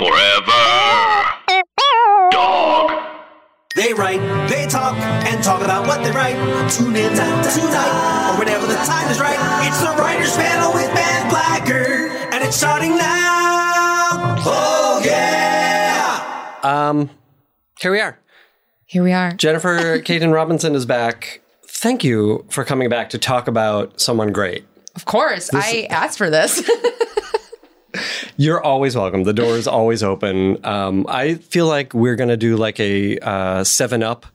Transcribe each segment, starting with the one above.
Forever. Dog. They write, they talk, and talk about what they write. Tune in tonight, or whenever the time is right. It's the Writers Panel with Ben Blacker, and it's starting now. Oh, yeah! Um, here we are. Here we are. Jennifer Kaytin Robinson is back. Thank you for coming back to talk about someone great. Of course, I asked for this. You're always welcome. The door is always open. Um, I feel like we're going to do like a uh, 7 Up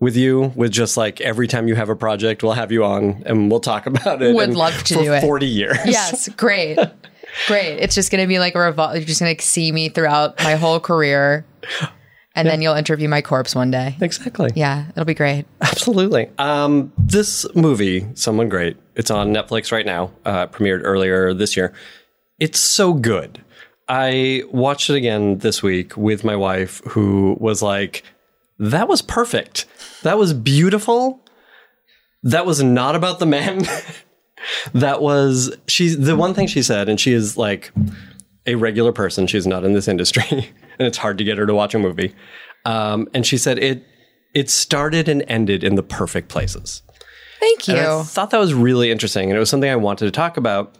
with you, with just like every time you have a project, we'll have you on and we'll talk about it. Would love to for do it. 40 years. yes, great. Great. It's just going to be like a revol. You're just going to see me throughout my whole career. And then you'll interview my corpse one day. Exactly. Yeah, it'll be great. Absolutely. Um, this movie, Someone Great, it's on Netflix right now, uh, premiered earlier this year. It's so good. I watched it again this week with my wife, who was like, that was perfect. That was beautiful. That was not about the man. that was, she's the one thing she said, and she is like a regular person. She's not in this industry, and it's hard to get her to watch a movie. Um, and she said it, it started and ended in the perfect places. Thank you. And I thought that was really interesting. And it was something I wanted to talk about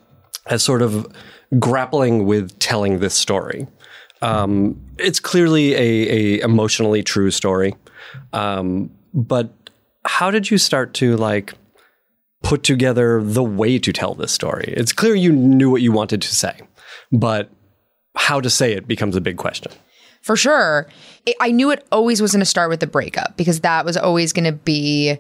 as sort of grappling with telling this story. Um, it's clearly a, a emotionally true story. Um, but how did you start to like put together the way to tell this story? It's clear you knew what you wanted to say, but how to say it becomes a big question. For sure. I knew it always was going to start with the breakup because that was always going to be,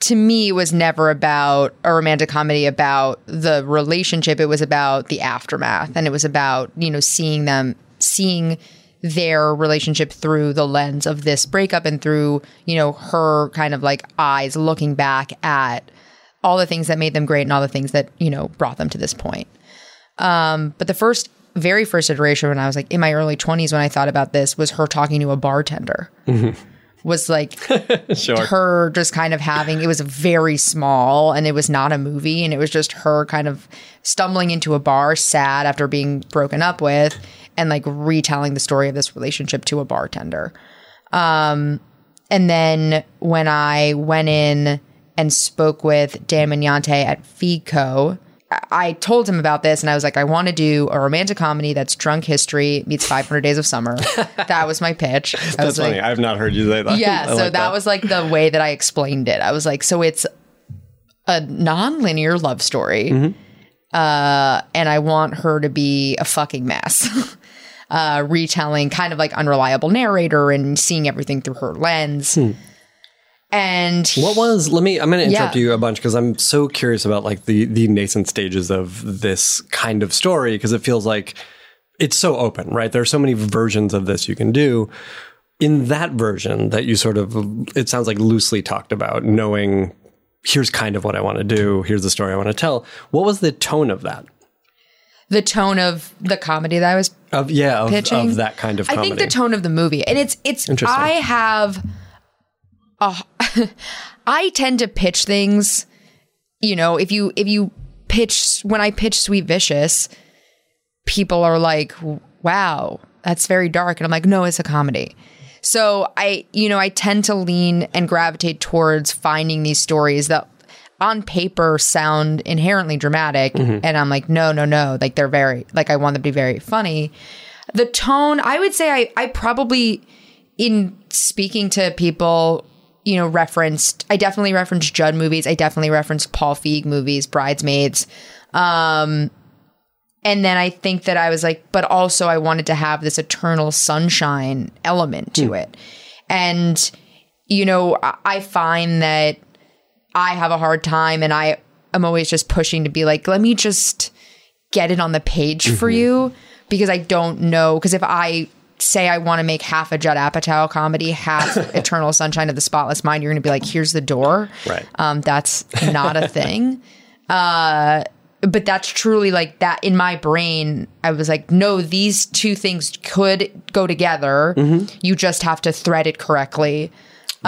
to me, was never about a romantic comedy about the relationship. It was about the aftermath and it was about, you know, seeing them, seeing their relationship through the lens of this breakup and through, you know, her kind of like eyes looking back at all the things that made them great and all the things that, you know, brought them to this point. Um, but the first, very first iteration when I was like in my early 20s when I thought about this was her talking to a bartender. Was like Sure. her just kind of having it was very small and it was not a movie and it was just her kind of stumbling into a bar sad after being broken up with and like retelling the story of this relationship to a bartender. Um and then when I went in and spoke with Dan Magnante at Feigco, I- told him about this and I was like, I want to do a romantic comedy that's drunk history meets 500 Days of Summer. that was my pitch. I That's was like, funny. I've not heard you say that. yeah, I so like that, was like the way that I explained it. I was like, so it's a non-linear love story, Mm-hmm. uh, and I want her to be a fucking mess, uh, retelling kind of like unreliable narrator and seeing everything through her lens. And What was? Let me. I'm going to interrupt Yeah. you a bunch because I'm so curious about like the the nascent stages of this kind of story because it feels like it's so open, right? There are so many versions of this you can do. In that version that you sort of, it sounds like loosely talked about, knowing here's kind of what I want to do, here's the story I want to tell. What was the tone of that? the tone of the comedy that I was Of yeah, of, pitching of that kind of comedy. I think the tone of the movie, and it's it's. Interesting. I have, Uh, a, I tend to pitch things. You know, if you if you pitch when I pitch Sweet Vicious, people are like, "Wow, that's very dark," and I'm like, "No, it's a comedy." So I, you know, I tend to lean and gravitate towards finding these stories that on paper sound inherently dramatic mm-hmm. and I'm like no no no like they're very like I want them to be very funny the tone I would say I I probably in speaking to people you know referenced I definitely referenced Judd movies. I definitely referenced Paul Feig movies Bridesmaids. Um and then I think that I was like but also I wanted to have this eternal sunshine element to it. And you know I, I find that I have a hard time and I am always just pushing to be like, let me just get it on the page for you because I don't know. Because if I say I want to make half a Judd Apatow comedy, half Eternal Sunshine of the Spotless Mind, you're going to be like, here's the door. Right. Um, that's not a thing. Uh, but that's truly like that in my brain. I was like, no, these two things could go together. You just have to thread it correctly.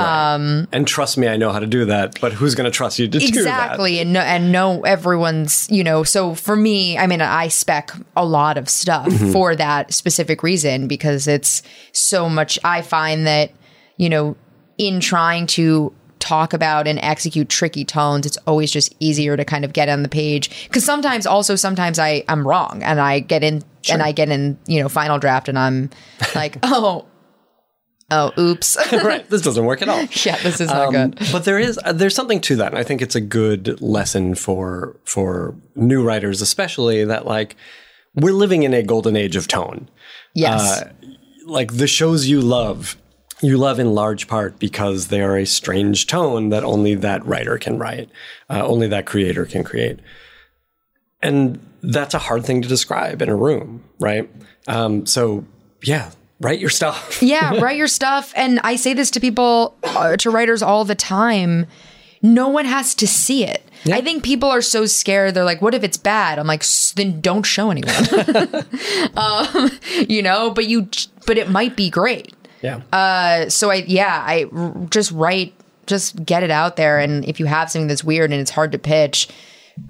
Um, and trust me, I know how to do that. But who's going to trust you to do that? exactly and no, and no everyone's you know so for me i mean i spec a lot of stuff Mm-hmm. for that specific reason because it's so much i find that you know in trying to talk about and execute tricky tones it's always just easier to kind of get on the page because sometimes also sometimes i i'm wrong and i get in and i get in you know final draft and i'm like oh oh oops right. This doesn't work at all. yeah this is not Um, good but there is uh, there's something to that, and I think it's a good lesson for for new writers, especially that like we're living in a golden age of tone. yes Uh, like the shows you love, you love in large part because they are a strange tone that only that writer can write, uh, only that creator can create, and that's a hard thing to describe in a room, right? Um, so yeah, write your stuff. yeah, write your stuff. And I say this to people, uh, to writers all the time. No one has to see it. I think people are so scared. They're like, "What if it's bad?" I'm like, "S- "Then don't show anyone." um, you know, but you, but it might be great. yeah. Uh, so I, yeah, I r- just write, just get it out there. And if you have something that's weird and it's hard to pitch,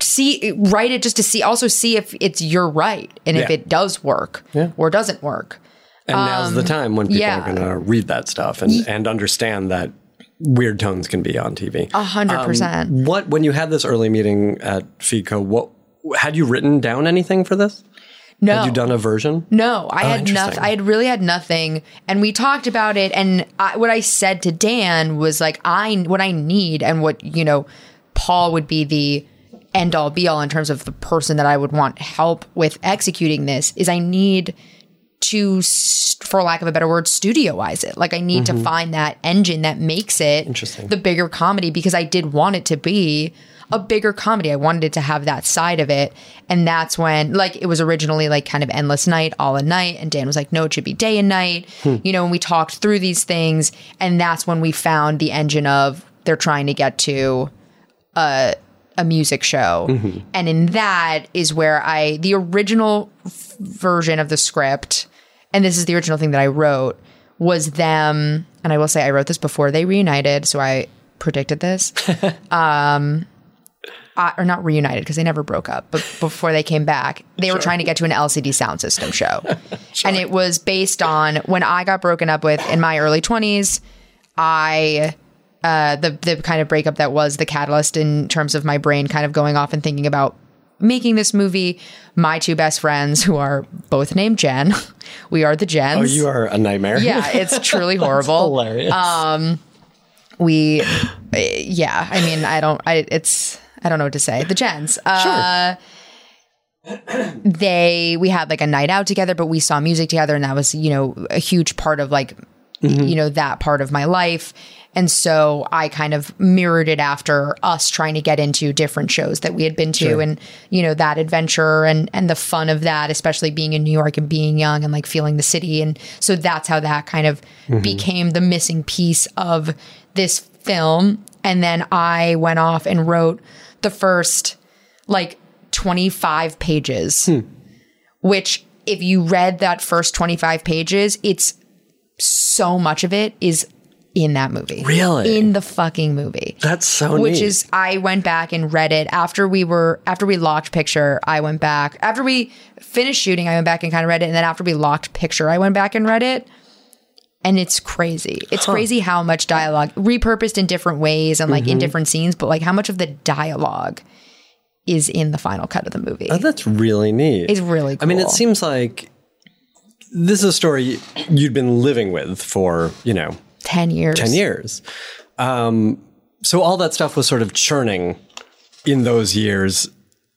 see, write it just to see. Also, see if it's your right and if it does work Yeah. or doesn't work. And now's the um, time when people yeah. are going to read that stuff and, and understand that weird tones can be on TV. A hundred um, percent. What when you had this early meeting at Feigco, what had you written down anything for this? No, Had you done a version? No, I oh, had nothing. I had really had nothing, and we talked about it. And I, what I said to Dan was like, I what I need, and what you know, Paul would be the end all be all in terms of the person that I would want help with executing this. Is I need to, for lack of a better word, studioize it. Like I need to mm-hmm. find that engine that makes it Interesting. the bigger comedy because I did want it to be a bigger comedy. I wanted it to have that side of it. And that's when, like, it was originally like kind of endless night, all at night. And Dan was like, no, it should be day and night. Hmm. You know, and we talked through these things. And that's when we found the engine of they're trying to get to a, a music show. Mm-hmm. And in that is where I, the original f- version of the script, and this is the original thing that I wrote, was them, and I will say I wrote this before they reunited, so I predicted this. um, uh, or not reunited because they never broke up, but before they came back, they were trying to get to an LCD Soundsystem show. And it was based on when I got broken up with in my early 20s, I uh, the the kind of breakup that was the catalyst in terms of my brain kind of going off and thinking about making this movie. My two best friends, who are both named Jen, we are the Jens. Oh, you are a nightmare. yeah, it's truly horrible. hilarious. We, uh, yeah, I mean, I don't, I it's, I don't know what to say. The Jens. Uh, they we had like a night out together but we saw music together and that was you know a huge part of like you know that part of my life and so i kind of mirrored it after us trying to get into different shows that we had been to and you know that adventure and and the fun of that especially being in new york and being young and like feeling the city. And so that's how that kind of mm-hmm. became the missing piece of this film. And then i went off and wrote the first like 25 pages, hmm. which if you read that first 25 pages, it's so much of it is in that movie. Really? In the fucking movie. That's so Which neat. is I went back and read it after we were after we locked picture, I went back. After we finished shooting, I went back and kind of read it. And then after we locked picture, I went back and read it. And it's crazy. It's crazy how much dialogue repurposed in different ways and like in Mm-hmm. different scenes, but like how much of the dialogue is in the final cut of the movie. Oh, that's really neat. It's really cool. I mean, it seems like this is a story you'd been living with for, you know, 10 years. 10 years. Um, so all that stuff was sort of churning in those years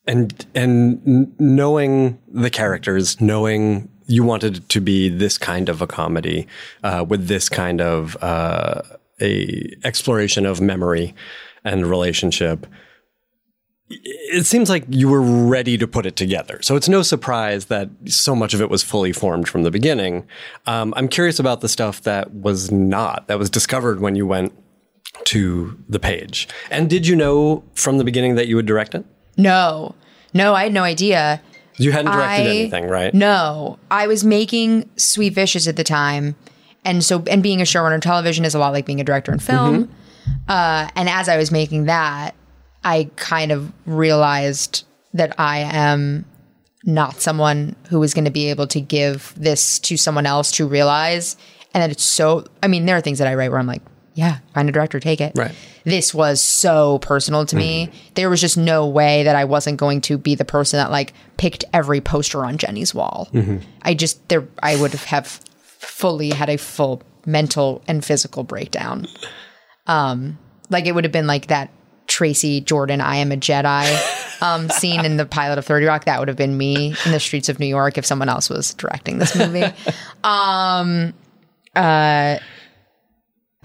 and and knowing the characters, knowing you wanted it to be this kind of a comedy uh, with this kind of uh, a exploration of memory and relationship. It seems like you were ready to put it together. So it's no surprise that so much of it was fully formed from the beginning. Um, I'm curious about the stuff that was not, that was discovered when you went to the page. And did you know from the beginning that you would direct it? No. No, I had no idea. You hadn't directed I- anything, right? No. I was making Sweet Vicious at the time and so and being a showrunner in television is a lot like being a director in film. Uh, and as I was making that, I kind of realized that I am not someone who is going to be able to give this to someone else to realize. And that it's so, I mean, there are things that I write where I'm like, yeah, find a director, take it. Right. This was so personal to me. There was just no way that I wasn't going to be the person that like picked every poster on Jenny's wall. I just, there, I would have fully had a full mental and physical breakdown. Um, like it would have been like that Tracy Jordan, I am a Jedi um, scene in the pilot of 30 Rock. That would have been me in the streets of New York if someone else was directing this movie. um, uh,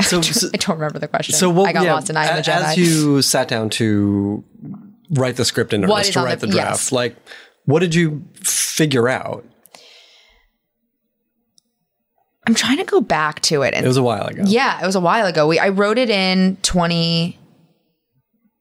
So, so, I don't remember the question. so what, I got yeah, lost in I am a Jedi. As you sat down to write the script in earnest, to write the- the, draft, yes. like what did you figure out? I'm trying to go back to it. And It was a while ago. yeah, it was a while ago. We I wrote it in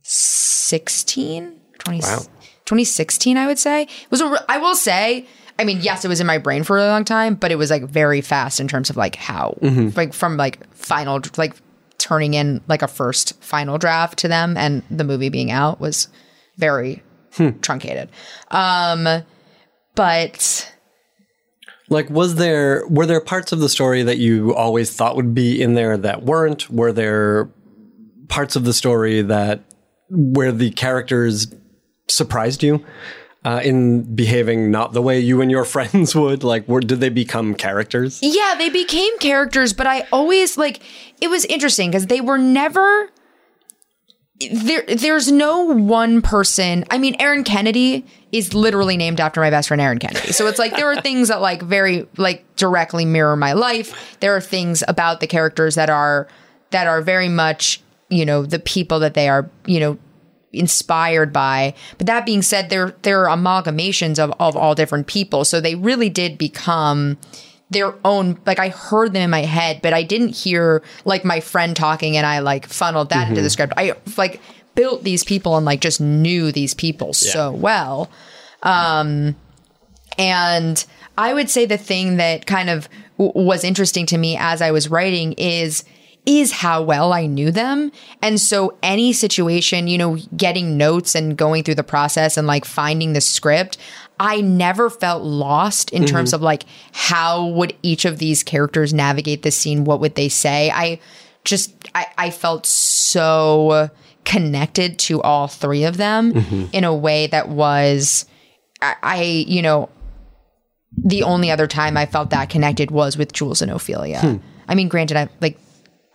2016, 20, Wow. 2016, I would say. It was a, I will say, I mean, yes, it was in my brain for a really long time, but it was like very fast in terms of like how, like from like final, like turning in like a first final draft to them and the movie being out was very truncated. Um, but Like, was there were there parts of the story that you always thought would be in there that weren't? Were there parts of the story that where the characters surprised you uh, in behaving not the way you and your friends would? Like, did they become characters? Yeah, they became characters, but I always like it was interesting because they were never there there's no one person. I mean, Erin Kennedy is literally named after my best friend Erin Kennedy. So it's like there are things that like very like directly mirror my life. There are things about the characters that are that are very much, you know, the people that they are, you know, inspired by. But that being said, they're they're amalgamations of, of all different people. So they really did become their own like I heard them in my head, but I didn't hear like my friend talking and I like funneled that into the script. I like built these people and like just knew these people so well. Um and I would say the thing that kind of w- was interesting to me as I was writing is is how well I knew them. And so any situation, you know, getting notes and going through the process and like finding the script, I never felt lost in terms mm-hmm. of like how would each of these characters navigate the scene? What would they say? I just I, I felt so connected to all three of them mm-hmm. in a way that was I, I you know the only other time I felt that connected was with Jules and Ophelia. Hmm. I mean, granted, I like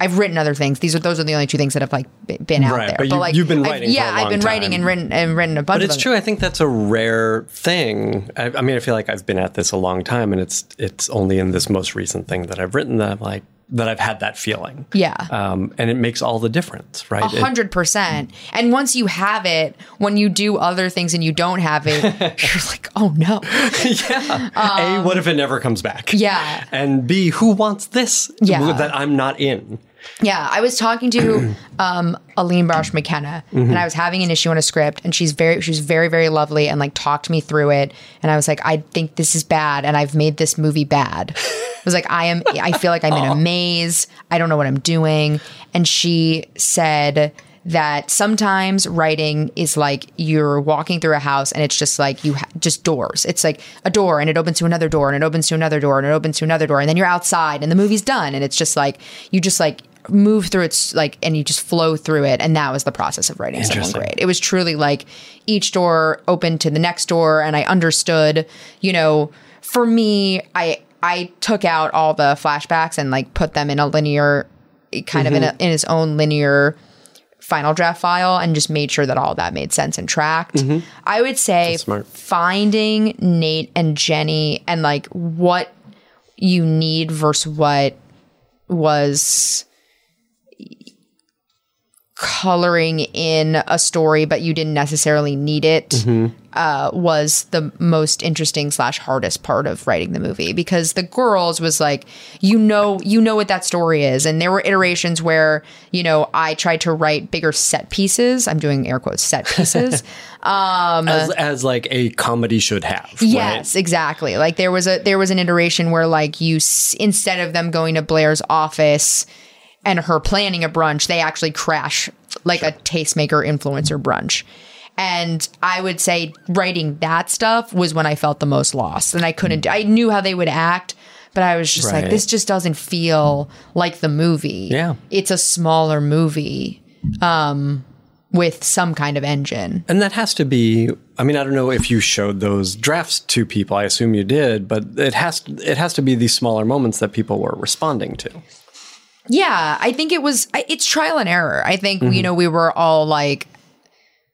I've written other things. These are those are the only two things that have like been out Right, there. but you- like you've been I've- writing for yeah, I've been writing and written and written a bunch. But it's true. I think that's a rare thing. I, I mean, I feel like I've been at this a long time, and it's it's only in this most recent thing that I've written that I'm like that I've had that feeling. Yeah. um, and it makes all the difference, right? A hundred percent. And once you have it, when you do other things and you don't have it, you're like, oh no. Yeah. A, what if it never comes back? Um, Yeah. and B, who wants this Yeah. that I'm not in? Yeah, I was talking to um, Aline Brosh McKenna, and I was having an issue on a script, and she's very, she was very, very lovely, and like talked me through it. And I was like, I think this is bad, and I've made this movie bad. I was like, I am, I feel like I'm in a maze. I don't know what I'm doing. And she said that sometimes writing is like you're walking through a house and it's just like you ha- just doors. It's like a door and it opens to another door and it opens to another door and it opens to another door and then you're outside and the movie's done and it's just like you just like move through it's like and you just flow through it and that was the process of writing Interesting. great. It was truly like each door opened to the next door and I understood, you know, for me I I took out all the flashbacks and like put them in a linear kind of in, a, mm-hmm. in its own linear final draft file and just made sure that all that made sense and tracked. Mm-hmm. I would say smart. finding Nate and Jenny and like what you need versus what was coloring in a story but you didn't necessarily need it uh, was the most interesting slash hardest part of writing the movie because the girls was like you know you know what that story is and there were iterations where you know I tried to write bigger set pieces I'm doing air quotes set pieces as, as like a comedy should have. right? Yes, exactly. Like there was a there was an iteration where like you s- instead of them going to Blair's office and her planning a brunch, they actually crash like a tastemaker influencer brunch. And I would say writing that stuff was when I felt the most lost. And I couldn't I knew how they would act, but I was just like this just doesn't feel like the movie. Yeah. It's a smaller movie um with some kind of engine. And that has to be. I mean, I don't know if you showed those drafts to people. I assume you did, but it has it has to be these smaller moments that people were responding to. Yeah, I think it was it's trial and error. I think Mm-hmm. you know we were all like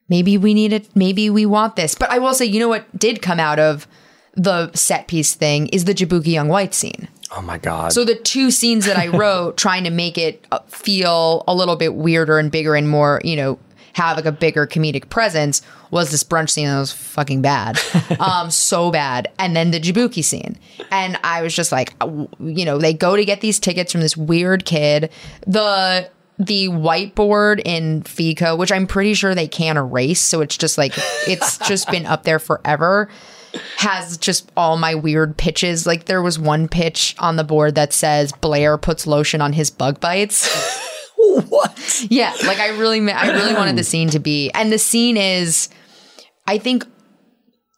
maybe we need it, maybe we want this. But I will say you know what did come out of the set piece thing is the Jaboukie Young White scene. Oh my god! So the two scenes that I wrote trying to make it uh, feel a little bit weirder and bigger and more, you know, have like a bigger comedic presence was this brunch scene that was fucking bad. um so bad. And then the Jaboukie scene. And I was just like uh, you know, they go to get these tickets from this weird kid. The the whiteboard in Feigco, which I'm pretty sure they can't erase, so it's just like it's just been up there forever has just all my weird pitches. Like there was one pitch on the board that says Blair puts lotion on his bug bites. what? yeah, like I really, I really wanted the scene to be, and the scene is, I think,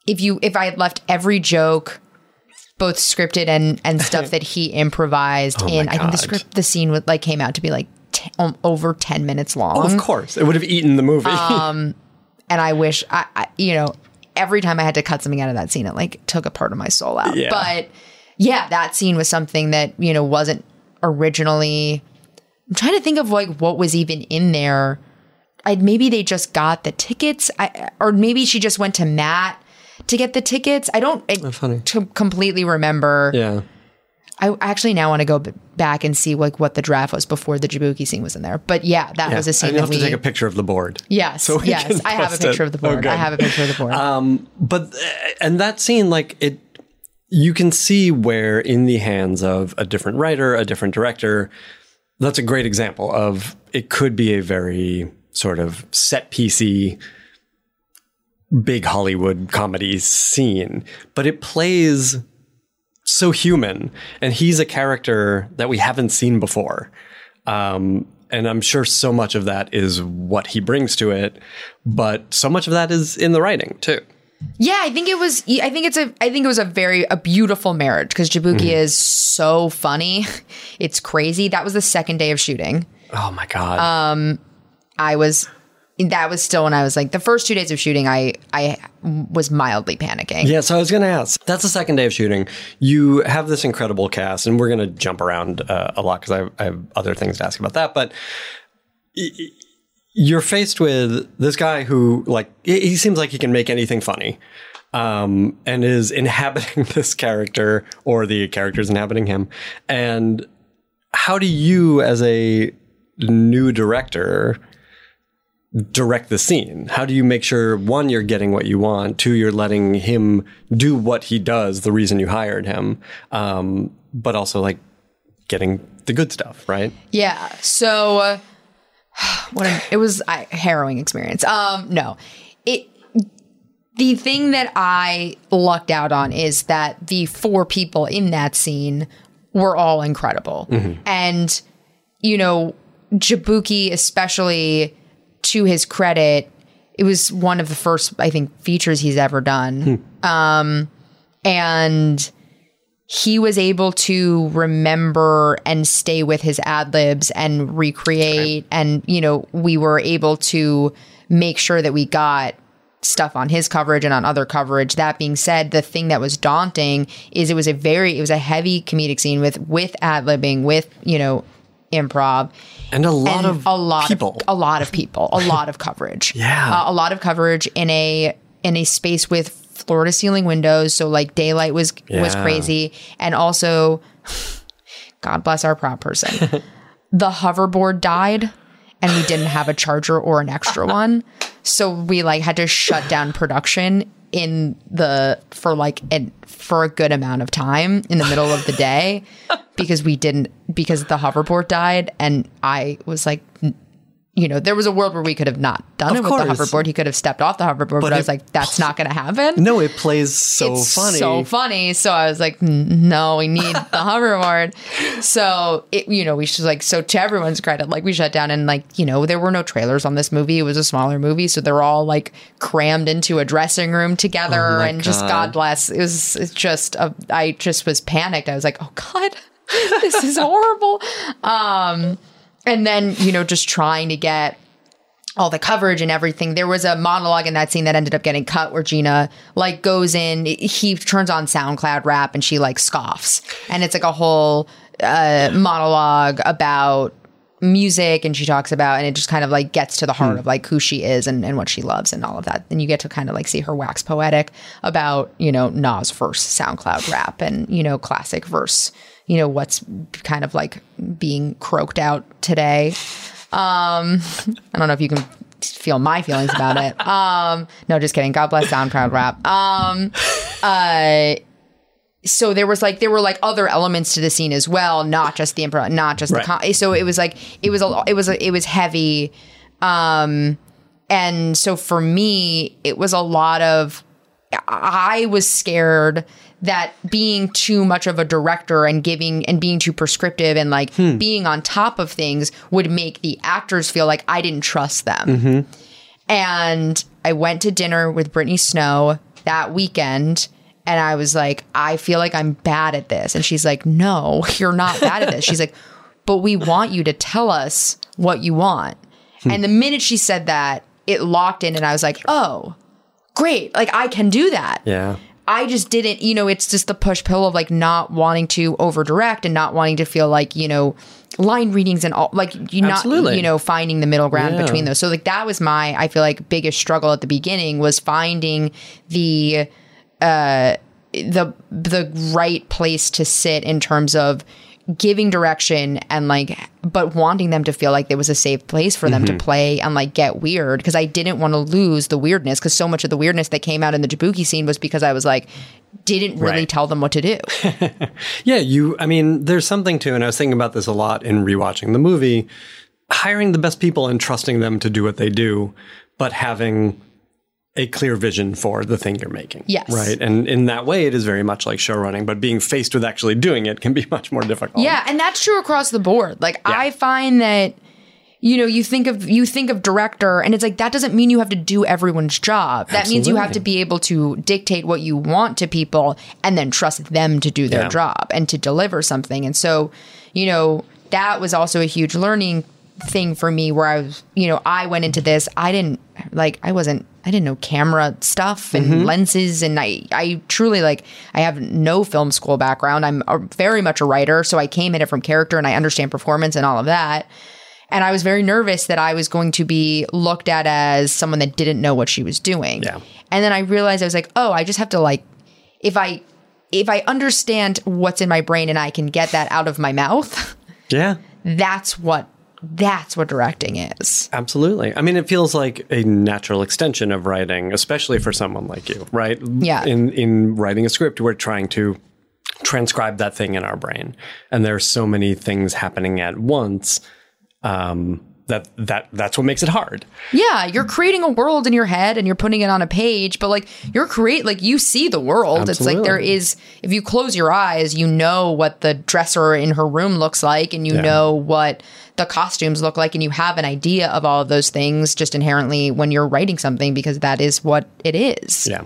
if you if I had left every joke, both scripted and and stuff that he improvised in, I think the Oh script, the scene would like came out to be like. T- um, over 10 minutes long Of course, it would have eaten the movie. and I wish I, I, you know, every time I had to cut something out of that scene, it like took a part of my soul out. Yeah. But yeah, that scene was something that you know wasn't originally. I'm trying to think of like what was even in there. I maybe they just got the tickets, I, or maybe she just went to Matt to get the tickets. I don't I, funny. to completely remember. yeah. I actually now want to go b- back and see like what the draft was before the Jaboukie scene was in there. But yeah, that was a scene have that to take a picture of the board. Yes, So we yes. I have a picture it. of the Oh, board. I have a picture of the board. Um, but uh, and that scene like it you can see where in the hands of a different writer a different director that's a great example of it could be a very sort of set piecey big hollywood comedy scene but it plays so human. And he's a character that we haven't seen before. Um, and i'm sure so much of that is what he brings to it but so much of that is in the writing too Yeah, I think it was. I think it's a. I think it was a very a beautiful marriage because Jaboukie Mm-hmm. is so funny. It's crazy. That was the second day of shooting. Oh my god. Um, I was. That was still when I was like the first two days of shooting. I I was mildly panicking. yeah, so I was going to ask. That's the second day of shooting. You have this incredible cast, and we're going to jump around uh, a lot because I, I have other things to ask about that. But you're faced with this guy who, like, he seems like he can make anything funny, um, and is inhabiting this character, or the character's inhabiting him. And how do you, as a new director, direct the scene? How do you make sure one, you're getting what you want, two, you're letting him do what he does, the reason you hired him, um, but also like getting the good stuff, right? Yeah. So uh, what an, it was a harrowing experience. Um no. It the thing that I lucked out on is that the four people in that scene were all incredible. And you know, Jaboukie especially to his credit, it was one of the first I think features he's ever done. Um and he was able to remember and stay with his ad libs and recreate and you know we were able to make sure that we got stuff on his coverage and on other coverage that being said the thing that was daunting is it was a very it was a heavy comedic scene with with ad libbing with you know improv And a lot and of a lot people. of a lot of people, a lot of coverage. Yeah. Uh, a lot of coverage in a in a space with floor to ceiling windows, so like daylight was was crazy, and also, God bless our prop person, the hoverboard died, and we didn't have a charger or an extra one, so we like had to shut down production in the for like an for a good amount of time in the middle of the day because we didn't because the hoverboard died and I was like you know, there was a world where we could have not done Of it with course. the hoverboard. He could have stepped off the hoverboard, but, I was like, that's not going to happen. No, it plays so it's funny. so funny. So I was like, no, we need the hoverboard. So it, you know, we should like, so to everyone's credit, like we shut down and like, you know, there were no trailers on this movie. It was a smaller movie. So they're all like crammed into a dressing room together Oh and just God. God bless. It was it's just, a, I just was panicked. I was like, oh God, this is horrible. Um, and then, you know, just trying to get all the coverage and everything. There was a monologue in that scene that ended up getting cut where Gina like goes in, he turns on SoundCloud rap and she like scoffs. And it's like a whole uh, monologue about music and she talks about and it just kind of like gets to the heart of like who she is and, and what she loves and all of that. And you get to kind of like see her wax poetic about, you know, Nas verse SoundCloud rap and, you know, classic verse, you know, what's kind of like being croaked out today. Um, I don't know if you can feel my feelings about it. Um, no, just kidding. God bless SoundCloud rap. Um, uh, so there was like there were like other elements to the scene as well, not just the improv, not just Right. the com- so it was like it was a it was a, it was heavy, um, and so for me it was a lot of I was scared that being too much of a director and giving and being too prescriptive and like being on top of things would make the actors feel like I didn't trust them. And I went to dinner with Brittany Snow that weekend and I was like, I feel like I'm bad at this. And she's like, No, you're not bad at this. She's like, But we want you to tell us what you want. And the minute she said that, it locked in and I was like, Oh, great. Like I can do that. Yeah. I just didn't, you know, it's just the push pull of like not wanting to over direct and not wanting to feel like, you know, line readings and all like you not you know finding the middle ground Yeah. between those. So like that was my I feel like biggest struggle at the beginning was finding the uh the the right place to sit in terms of giving direction and like but wanting them to feel like there was a safe place for them to play and like get weird because I didn't want to lose the weirdness because so much of the weirdness that came out in the Jaboukie scene was because I was like didn't really Right. tell them what to do. Yeah, you, I mean, there's something to, and I was thinking about this a lot in rewatching the movie, hiring the best people and trusting them to do what they do, but having a clear vision for the thing you're making. Yes. Right. And in that way, it is very much like show running, but being faced with actually doing it can be much more difficult. Yeah, and that's true across the board. Like I find that you know, you think of you think of director and it's like that doesn't mean you have to do everyone's job. That means you have to be able to dictate what you want to people and then trust them to do their Yeah. job and to deliver something. And so, you know, that was also a huge learning thing for me where I was, you know, I went into this, I didn't like I wasn't I didn't know camera stuff and mm-hmm. lenses and I I truly like I have no film school background. I'm a, very much a writer, so I came at it from character and I understand performance and all of that. And I was very nervous that I was going to be looked at as someone that didn't know what she was doing. Yeah. And then I realized I was like, "Oh, I just have to like if I if I understand what's in my brain and I can get that out of my mouth, Yeah. that's what that's what directing is. Absolutely. I mean, it feels like a natural extension of writing, especially for someone like you, right? Yeah. In in writing a script, we're trying to transcribe that thing in our brain, and there's so many things happening at once um, that that that's what makes it hard. Yeah, you're creating a world in your head and you're putting it on a page, but like you're create like you see the world. It's like there is if you close your eyes, you know what the dresser in her room looks like and you Yeah. know what the costumes look like and you have an idea of all of those things just inherently when you're writing something because that is what it is. Yeah.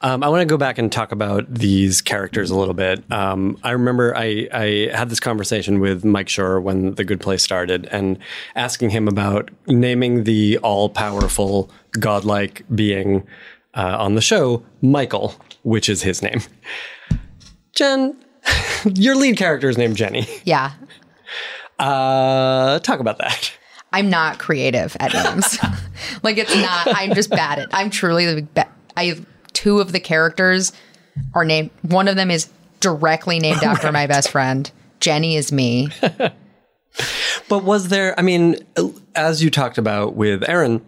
Um, I want to go back and talk about these characters a little bit. Um, I remember I, I had this conversation with Mike Schur when The Good Place started and asking him about naming the all powerful, godlike being uh, on the show, Michael, which is his name. Jen, your lead character is named Jenny. Yeah. Uh, talk about that. I'm not creative at names. like it's not. I'm just bad at. I'm truly the I have two of the characters are named. One of them is directly named after my best friend. Jenny is me. But was there, I mean, as you talked about with Erin,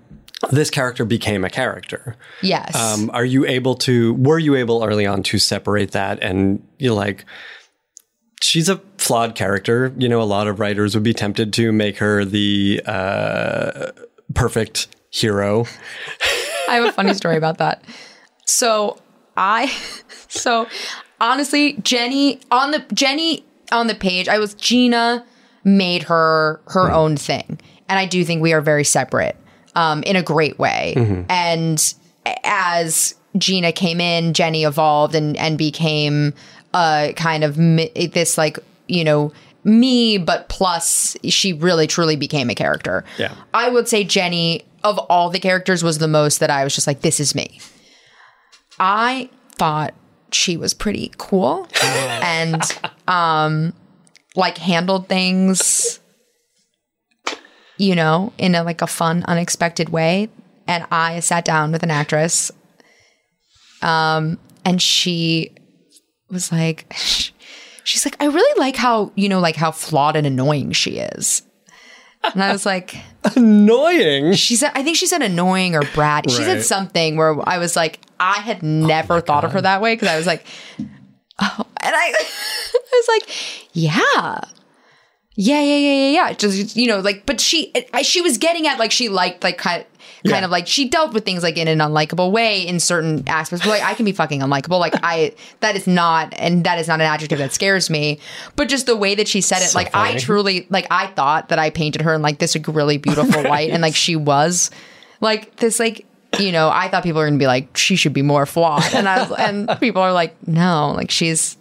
this character became a character. Yes. Um, are you able to, were you able early on to separate that and you're like, she's a flawed character. You know, a lot of writers would be tempted to make her the uh, perfect hero. I have a funny story about that. So I, so honestly, Jenny on the Jenny on the page, I was Gina made her her own thing, and I do think we are very separate, um, in a great way. And as Gina came in, Jenny evolved and and became a kind of mi- this like you know me, but plus she really truly became a character. Yeah. I would say Jenny of all the characters was the most that I was just like, this is me. I thought she was pretty cool and um like handled things you know in a like a fun unexpected way and I sat down with an actress um and she was like she's like I really like how you know like how flawed and annoying she is and I was like Annoying. she said I think she said annoying or brat. She said something where I was like, I had never thought of her that way because I was like, oh, and I, I was like, yeah. Yeah, yeah, yeah, yeah, yeah. Just you know, like, but she, she was getting at like she liked like kind, kind Yeah. of like she dealt with things like in an unlikable way in certain aspects. But like, I can be fucking unlikable. Like, I that is not, and that is not an adjective that scares me. But just the way that she said it, So like, I truly, like, I thought that I painted her in like this really beautiful light, and like she was, like this, like. You know, I thought people were gonna be like, she should be more flawed, and I was, and people are like, no, like she's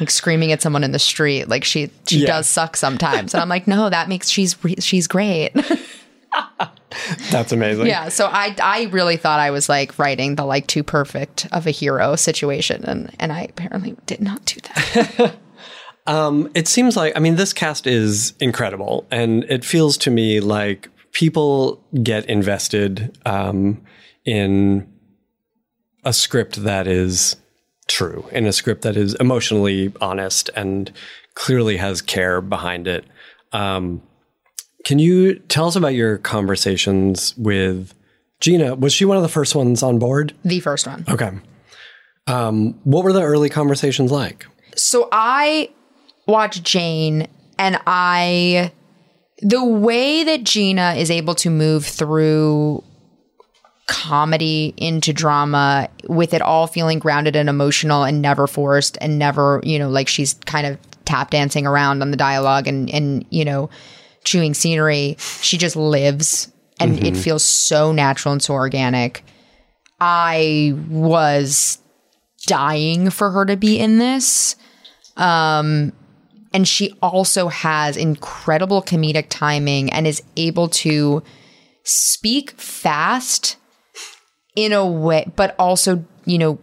like screaming at someone in the street. Like she she Yeah. does suck sometimes, and I'm like, no, that makes she's re- she's great. That's amazing. yeah. So I I really thought I was like writing the like too perfect of a hero situation, and and I apparently did not do that. It seems like, I mean, this cast is incredible. And it feels to me like people get invested um, in a script that is true, in a script that is emotionally honest and clearly has care behind it. Um, can you tell us about your conversations with Gina? Was she one of the first ones on board? the first one. Okay. Um, what were the early conversations like? So I watched Jane, and I the way that Gina is able to move through comedy into drama with it all feeling grounded and emotional and never forced and never, you know, like she's kind of tap dancing around on the dialogue and and you know, chewing scenery. She just lives and it feels so natural and so organic. I was dying for her to be in this. Um and she also has incredible comedic timing and is able to speak fast in a way, but also, you know,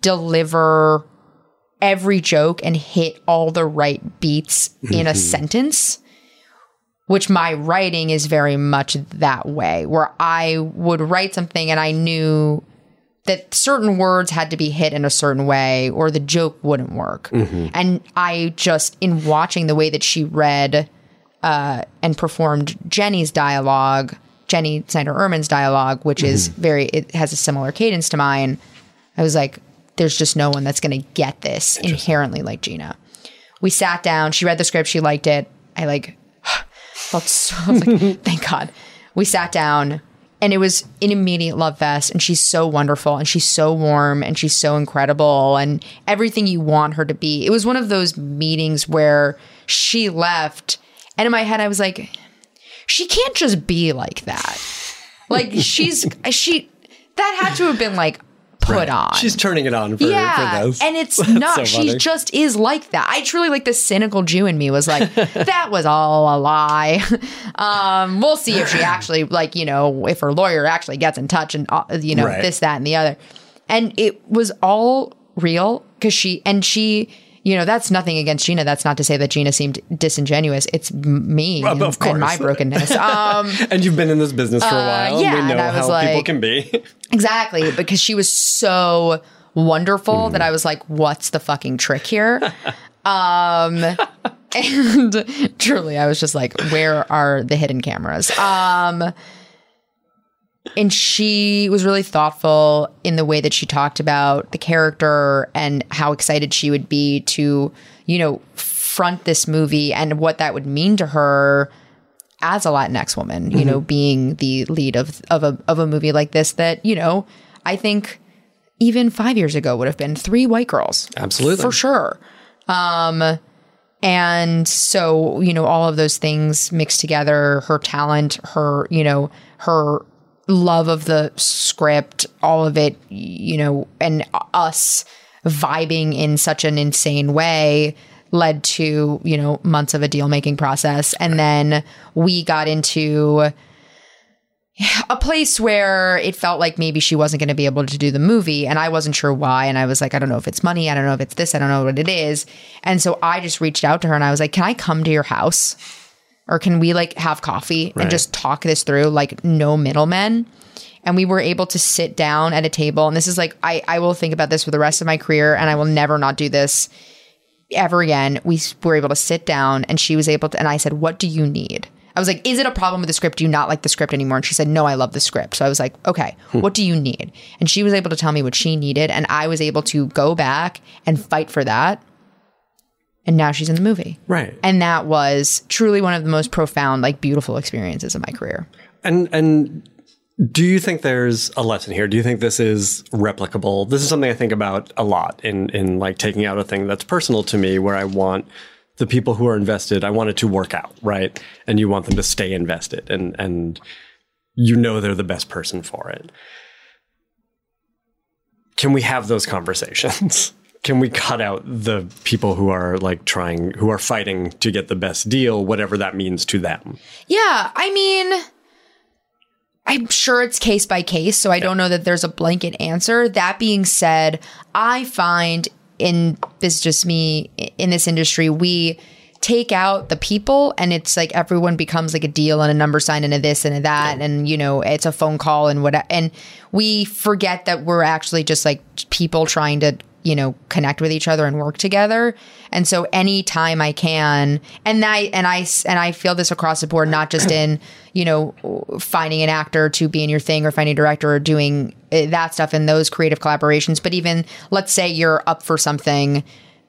deliver every joke and hit all the right beats in a sentence, which my writing is very much that way, where I would write something and I knew that certain words had to be hit in a certain way or the joke wouldn't work. And I just, in watching the way that she read uh, and performed Jenny's dialogue, Jennie Snyder Urman's dialogue, which is mm-hmm. very, it has a similar cadence to mine. I was like, there's just no one that's going to get this inherently like Gina. We sat down. She read the script. She liked it. I like felt so, I was like, thank God. We sat down and it was an immediate love fest. And she's so wonderful and she's so warm and she's so incredible and everything you want her to be. It was one of those meetings where she left. And in my head, I was like, she can't just be like that. Like she's, she, that had to have been like put on. She's turning it on for, Yeah, for this. and it's That's not. so she just is like that. I truly like the cynical Jew in me was like, that was all a lie. um, we'll see if she actually like you know if her lawyer actually gets in touch and uh, you know Right. this that and the other. And it was all real because she and she. You know, that's nothing against Gina. That's not to say that Gina seemed disingenuous. It's me Of and, and my brokenness. Um, and you've been in this business for a while. Uh, yeah, we know how people can be. Exactly, because she was so wonderful Mm-hmm. that I was like, "What's the fucking trick here?" um, and truly, I was just like, where are the hidden cameras? Um, and she was really thoughtful in the way that she talked about the character and how excited she would be to, you know, front this movie and what that would mean to her as a Latinx woman, you know, being the lead of of a of a movie like this that, you know, I think even 5 years ago would have been three white girls. Absolutely. For sure. Um and so, you know, all of those things mixed together, her talent, her, you know, her love of the script, all of it, you know, and us vibing in such an insane way led to, you know, months of a deal making process. And then we got into a place where it felt like maybe she wasn't going to be able to do the movie and I wasn't sure why. And I was like I don't know if it's money I don't know if it's this I don't know what it is. And so I just reached out to her and I was like can I come to your house or can we like have coffee Right. and just talk this through like no middlemen and we were able to sit down at a table and this is like I I will think about this for the rest of my career and I will never not do this ever again. We were able to sit down and she was able to, and I said, What do you need? I was like, Is it a problem with the script? Do you not like the script anymore? And she said, No, I love the script. So I was like, Okay, hmm. what do you need? And she was able to tell me what she needed. And I was able to go back and fight for that. And now she's in the movie. Right. And that was truly one of the most profound, like beautiful experiences of my career. And and do you think there's a lesson here? Do you think this is replicable? This is something I think about a lot in in like taking out a thing that's personal to me where I want the people who are invested, I want it to work out, right? And you want them to stay invested and and you know they're the best person for it. Can we have those conversations? Can we cut out the people who are like trying who are fighting to get the best deal, whatever that means to them? Yeah, I mean, I'm sure it's case by case, so I don't know that there's a blanket answer. That being said, I find in this is just me in this industry, we take out the people and it's like everyone becomes like a deal and a number sign and a this and a that and you know it's a phone call and what and we forget that we're actually just like people trying to you know connect with each other and work together. And so anytime i can and i and i and i feel this across the board not just in you know finding an actor to be in your thing or finding a director or doing uh, that stuff in those creative collaborations. But even let's say you're up for something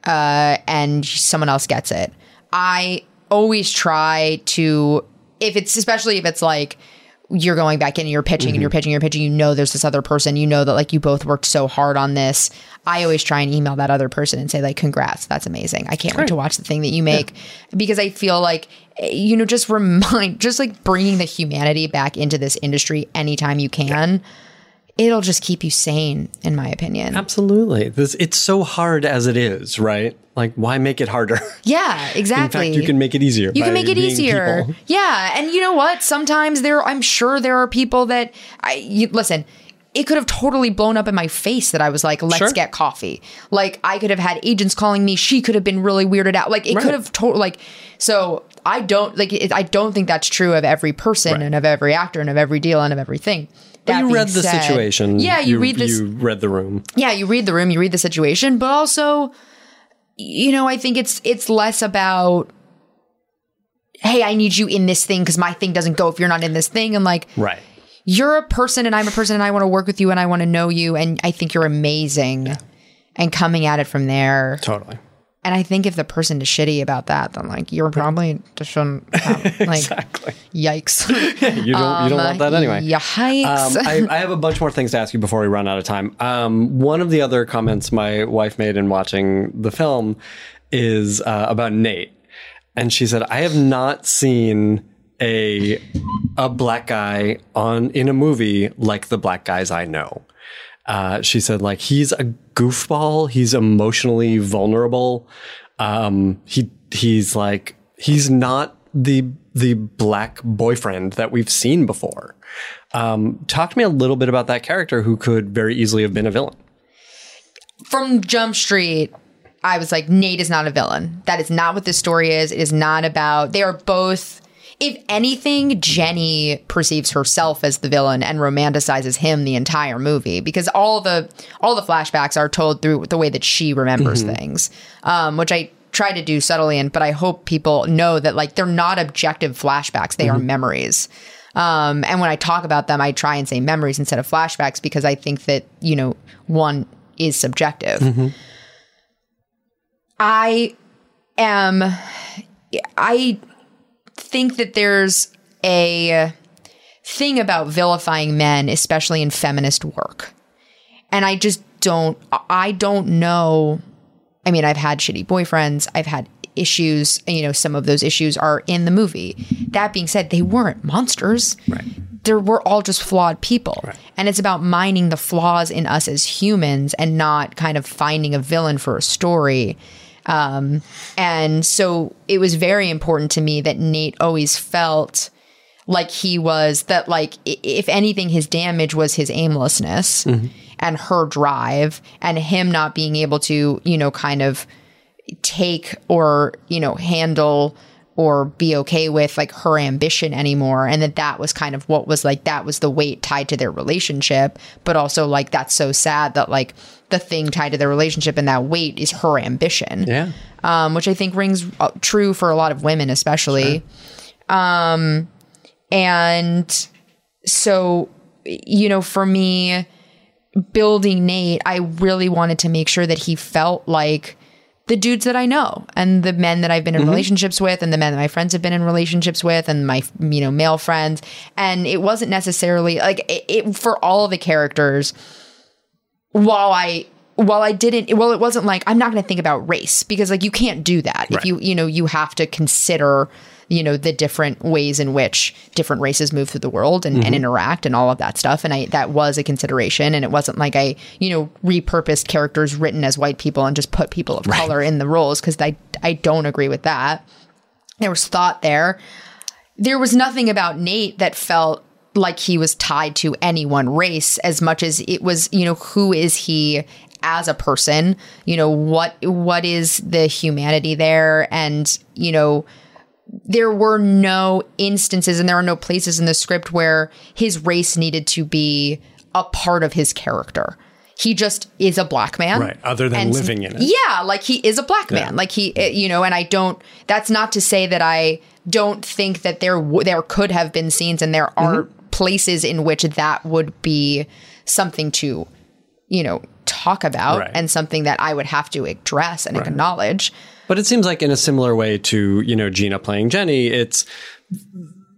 uh, and someone else gets it. I always try to if it's especially if it's like you're going back in and you're pitching and you're mm-hmm. pitching, you're pitching, you know there's this other person, you know that like you both worked so hard on this. I always try and email that other person and say, like, congrats, that's amazing. I can't wait to watch the thing that you make. Because I feel like, you know, just remind, just like bringing the humanity back into this industry anytime you can, it'll just keep you sane, in my opinion. Absolutely. This it's so hard as it is, right? Like why make it harder? Yeah, exactly. In fact, you can make it easier. You can make it easier. people. Yeah, and you know what? Sometimes there, I'm sure there are people that I you, listen. It could have totally blown up in my face that I was like, "Let's Sure. get coffee." Like I could have had agents calling me. She could have been really weirded out. Like it Right. could have totally like. So I don't like. It, I don't think that's true of every person Right. and of every actor and of every deal and of everything. But you read the said- situation. Yeah, you, read this You read the room. yeah, you read the room, you read the situation, but also, you know, I think it's it's less about, hey, I need you in this thing because my thing doesn't go if you're not in this thing, and like Right. you're a person and I'm a person and I want to work with you and I want to know you and I think you're amazing, and coming at it from there. Totally. And I think if the person is shitty about that, then like you're probably just shouldn't have, like Exactly. yikes. You don't you don't want that anyway. Yikes. Um, I, I have a bunch more things to ask you before we run out of time. Um, one of the other comments my wife made in watching the film is uh, about Nate, and she said, "I have not seen a a black guy on in a movie like the black guys I know." Uh, she said, "Like he's a goofball. He's emotionally vulnerable. Um, he he's like he's not the the black boyfriend that we've seen before." Um, talk to me a little bit about that character who could very easily have been a villain. from Jump Street, I was like, Nate is not a villain. That is not what this story is. It is not about. They are both. If anything, Jenny perceives herself as the villain and romanticizes him the entire movie because all the all the flashbacks are told through the way that she remembers things, um, which I try to do subtly and but I hope people know that like they're not objective flashbacks. They are memories. Um and when I talk about them I try and say memories instead of flashbacks because I think that you know one is subjective. I am I think that there's a thing about vilifying men especially in feminist work. And I just don't I don't know. I mean I've had shitty boyfriends. I've had issues. You know some of those issues are in the movie. That being said they weren't monsters. Right. they were all just flawed people. Right. and it's about mining the flaws in us as humans and not kind of finding a villain for a story um, and so it was very important to me that Nate always felt like he was that like if anything his damage was his aimlessness and her drive and him not being able to you know kind of take or you know handle or be okay with like her ambition anymore and that that was kind of what was like that was the weight tied to their relationship but also like that's so sad that like the thing tied to their relationship and that weight is her ambition Yeah. um, which I think rings uh, true for a lot of women, especially. Um, and so, you know, for me, building Nate, I really wanted to make sure that he felt like the dudes that I know and the men that I've been in mm-hmm. relationships with and the men that my friends have been in relationships with and my, you know, male friends. And it wasn't necessarily like it, it for all of the characters while I while I didn't well it wasn't like I'm not going to think about race because like you can't do that. If you you know you have to consider you know the different ways in which different races move through the world and, and mm-hmm. interact and all of that stuff. And I that was a consideration. And it wasn't like I you know repurposed characters written as white people and just put people of color in the roles because I I don't agree with that. There was thought there. There was nothing about Nate that felt like he was tied to any one race as much as it was, you know, who is he as a person? You know, what what is the humanity there? And, you know, there were no instances and there are no places in the script where his race needed to be a part of his character. He just is a black man. Right, other than And- living in it. Yeah, like he is a black man. Like he, eh, you know, and I don't. That's not to say that I don't think that there w- there could have been scenes and there are Mm-hmm. places in which that would be something to, you know, talk about Right. and something that I would have to address and acknowledge. But it seems like in a similar way to, you know, Gina playing Jenny, it's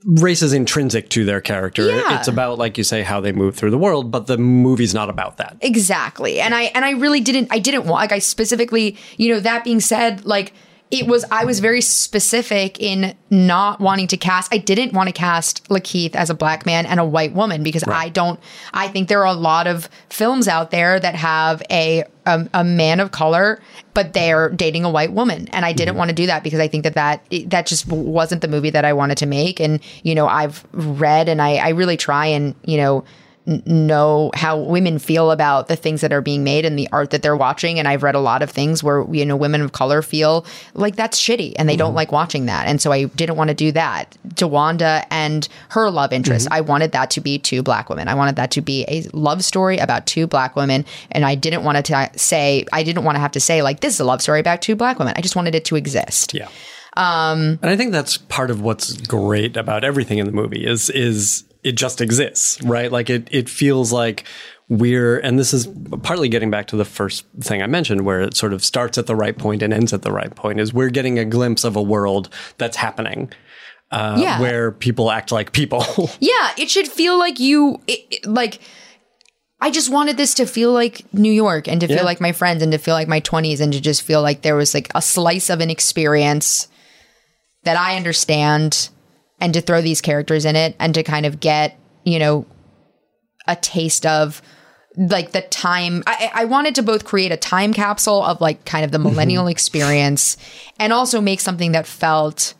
race is intrinsic to their character. Yeah. It's about, like you say, how they move through the world, but the movie's not about that. Exactly. And I and I really didn't I didn't want like I specifically, you know, that being said, like it was I was very specific in not wanting to cast I didn't want to cast LaKeith as a black man and a white woman because I don't I think there are a lot of films out there that have a a, a man of color but they're dating a white woman. And I didn't mm-hmm. want to do that because I think that that that just wasn't the movie that I wanted to make. And you know I've read and I I really try and you know know how women feel about the things that are being made and the art that they're watching. And I've read a lot of things where you know women of color feel like that's shitty and they don't like watching that. And so I didn't want to do that. DeWanda and her love interest I wanted that to be two black women. I wanted that to be a love story about two black women. And I didn't want to say I didn't want to have to say like this is a love story about two black women. I just wanted it to exist. Yeah. Um, and I think that's part of what's great about everything in the movie is is it just exists, right? Like it it feels like we're and this is partly getting back to the first thing I mentioned where it sort of starts at the right point and ends at the right point is we're getting a glimpse of a world that's happening uh, Yeah. where people act like people. Yeah, it should feel like you it, it- like I just wanted this to feel like New York and to Yeah. feel like my friends and to feel like my 20s and to just feel like there was like a slice of an experience that I understand and to throw these characters in it and to kind of get, you know, a taste of like the time I, I wanted to both create a time capsule of like kind of the mm-hmm. millennial experience and also make something that felt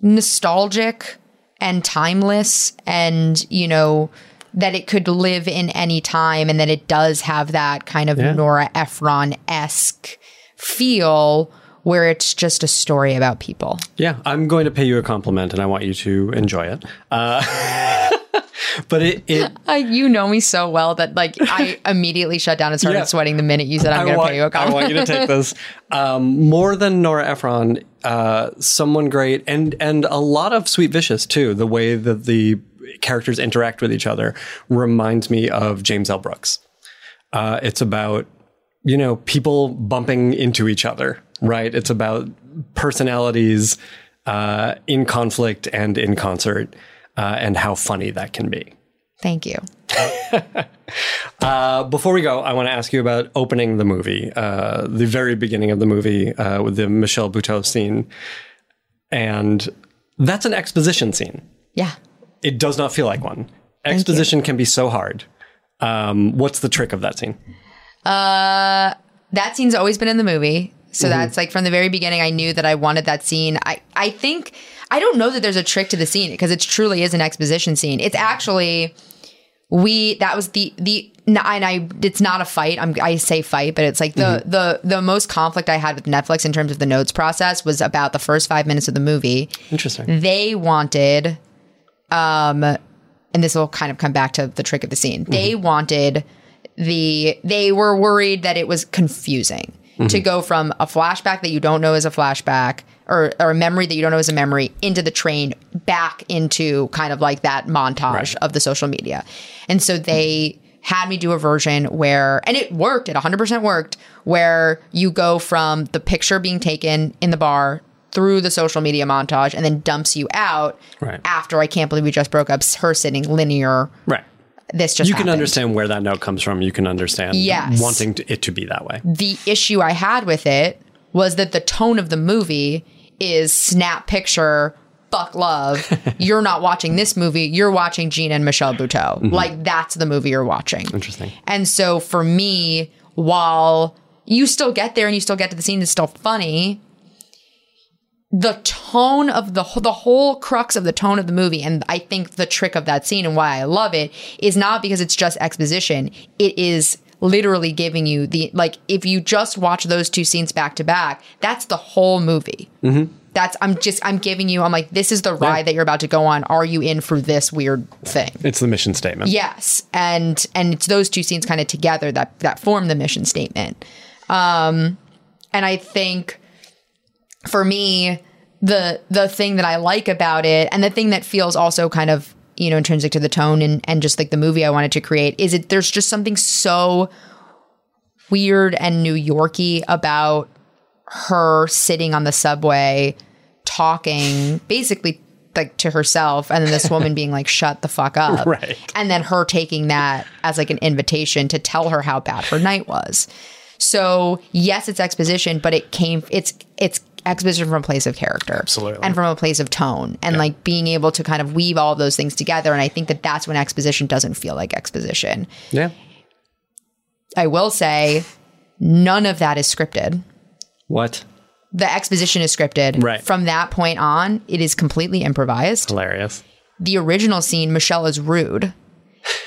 nostalgic and timeless and you know that it could live in any time and that it does have that kind of Yeah. Nora Ephron-esque feel where it's just a story about people. Yeah, I'm going to pay you a compliment and I want you to enjoy it. Uh, but it, it Uh, you know me so well that like I immediately shut down and started Yeah. sweating the minute you said I'm going to pay you a compliment. I want you to take this. Um, more than Nora Ephron, uh, someone great, and and a lot of Sweet Vicious too. The way that the characters interact with each other reminds me of James L. Brooks. Uh, it's about you know people bumping into each other, right? It's about personalities uh, in conflict and in concert, uh, and how funny that can be. Thank you. Uh, before we go, I want to ask you about opening the movie, uh, the very beginning of the movie uh, with the Michelle Buteau scene. And that's an exposition scene. Yeah. It does not feel like one. Exposition can be so hard. Um, what's the trick of that scene? that scene's always been in the movie. So Mm-hmm. that's like from the very beginning, I knew that I wanted that scene. I, I think, I don't know that there's a trick to the scene because it truly is an exposition scene. It's actually, we, that was the, the, and I, it's not a fight. I'm, I say fight, but it's like the, Mm-hmm. the, the most conflict I had with Netflix in terms of the notes process was about the first five minutes of the movie. Interesting. They wanted, um, and this will kind of come back to the trick of the scene. They wanted the they were worried that it was confusing to mm-hmm. go from a flashback that you don't know is a flashback or, or a memory that you don't know is a memory into the train back into kind of like that montage of the social media. And so they had me do a version where and it worked, it 100% worked where you go from the picture being taken in the bar through the social media montage and then dumps you out Right. after I can't believe we just broke up her sitting linear Right. This just You can happened. understand where that note comes from. You can understand Yes. wanting to, it to be that way. the issue I had with it was that the tone of the movie is snap picture, fuck love. you're not watching this movie. You're watching Jean and Michelle Buteau. Mm-hmm. Like that's the movie you're watching. Interesting. And so for me, while you still get there and you still get to the scene it's still funny, the tone of the the whole crux of the tone of the movie and I think the trick of that scene and why I love it is not because it's just exposition. It is literally giving you the like if you just watch those two scenes back to back, that's the whole movie. Mm-hmm. That's I'm just I'm giving you I'm like this is the ride that you're about to go on. Are you in for this weird thing? It's the mission statement. Yes, and and it's those two scenes kind of together that that form the mission statement. Um, and I think for me, the the thing that I like about it, and the thing that feels also kind of you know intrinsic to the tone and and just like the movie I wanted to create, is it there's just something so weird and New Yorky about her sitting on the subway talking basically like to herself and then this woman being like shut the fuck up Right. and then her taking that as like an invitation to tell her how bad her night was so yes it's exposition but it came it's it's exposition from a place of character Absolutely. and from a place of tone and like being able to kind of weave all of those things together and i think that that's when exposition doesn't feel like exposition Yeah. i will say none of that is scripted What? the exposition is scripted. Right. From that point on, it is completely improvised. Hilarious. The original scene, Michelle is rude.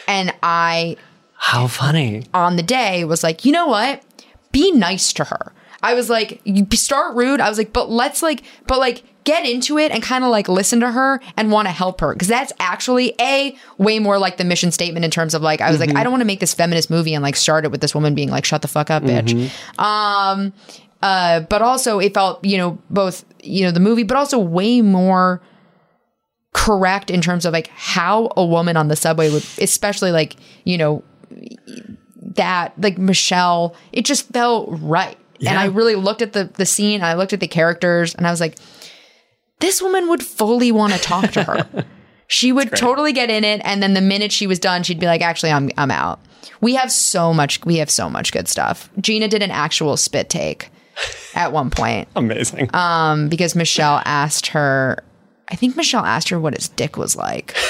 And I, How funny. on the day, was like, you know what? Be nice to her. I was like, you start rude. I was like, but let's like, but like, get into it and kind of like listen to her and want to help her. Cause that's actually a way more like the mission statement in terms of like, I was like, I don't want to make this feminist movie and like start it with this woman being like, shut the fuck up, bitch. Um, uh, but also it felt, you know, both, you know, the movie, but also way more correct in terms of like how a woman on the subway would, especially like, you know, that like Michelle, it just felt right. And I really looked at the the scene, I looked at the characters, and I was like, this woman would fully want to talk to her. she would totally get in it, and then the minute she was done, she'd be like, actually, I'm I'm out. We have so much we have so much good stuff. Gina did an actual spit take at one point Amazing. um, because Michelle asked her, I think Michelle asked her what his dick was like.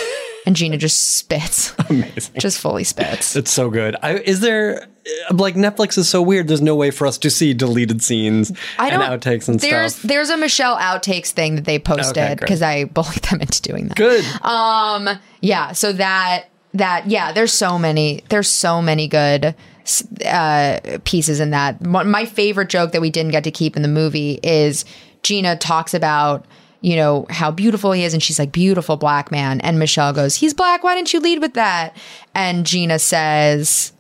And Gina just spits. Amazing. Just fully spits. It's so good. I, is there like Netflix is so weird? There's no way for us to see deleted scenes I and don't outtakes and there's stuff. there's a Michelle outtakes thing that they posted because I bullied them into doing that. Good. Um yeah, so that that yeah, there's so many there's so many good uh pieces in that. My favorite joke that we didn't get to keep in the movie is Gina talks about you know, how beautiful he is. And she's like, beautiful black man. And Michelle goes, he's black. Why didn't you lead with that? And Gina says,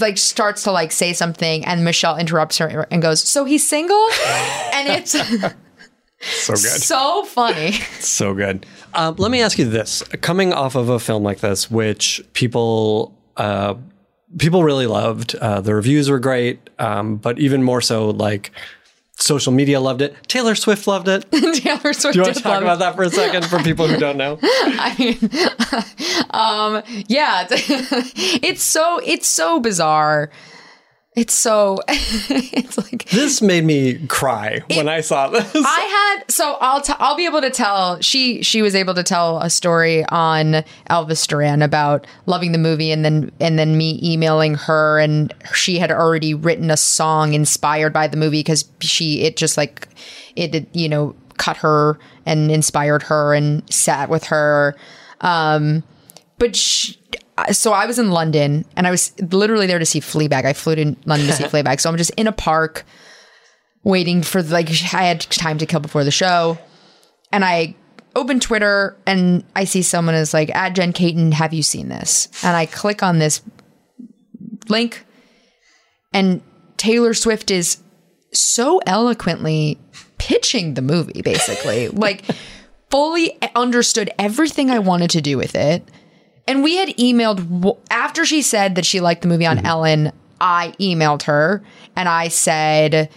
like starts to like say something and Michelle interrupts her and goes, so he's single? and it's So good. so funny. so good. Um, let me ask you this: coming off of a film like this, which people uh, people really loved, uh, the reviews were great, um, but even more so, like social media loved it. Taylor Swift loved it. Do Taylor Swift you want to talk about that for a second for people who don't know? I mean, um, yeah, it's so it's so bizarre. It's so it's like This made me cry when I saw this. I had so I'll t- I'll be able to tell she she was able to tell a story on Elvis Duran about loving the movie and then and then me emailing her and she had already written a song inspired by the movie because she it just like it you know cut her and inspired her and sat with her um but she, so I was in London and I was literally there to see Fleabag. I flew to London to see Fleabag. So I'm just in a park waiting for like I had time to kill before the show. And I open Twitter and I see someone is like, at Jen Kaytin, have you seen this? And I click on this link and Taylor Swift is so eloquently pitching the movie, basically. like fully understood everything I wanted to do with it. And we had emailed after she said that she liked the movie on Ellen. I emailed her and I said,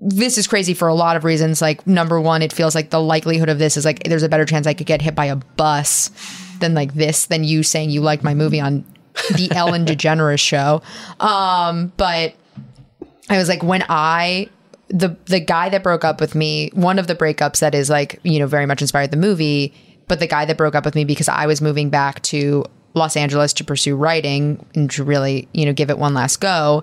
This is crazy for a lot of reasons. Like, number one, it feels like the likelihood of this is like there's a better chance I could get hit by a bus than like this, than you saying you liked my movie on the Ellen DeGeneres show. Um, but I was like, when I the the guy that broke up with me, one of the breakups that is like, you know, very much inspired the movie but the guy that broke up with me because I was moving back to Los Angeles to pursue writing and to really, you know, give it one last go.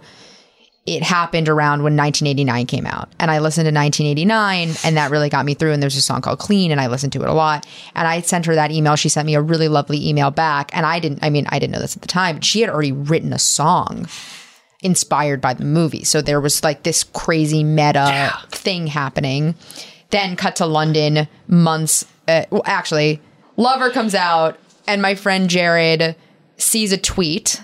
It happened around when 1989 came out. And I listened to 1989 and that really got me through. And there's a song called Clean and I listened to it a lot. And I sent her that email. She sent me a really lovely email back. And I didn't, I mean, I didn't know this at the time, but she had already written a song inspired by the movie. So there was like this crazy meta yeah. thing happening. Then cut to London months uh, well, actually, Lover comes out, and my friend Jared sees a tweet,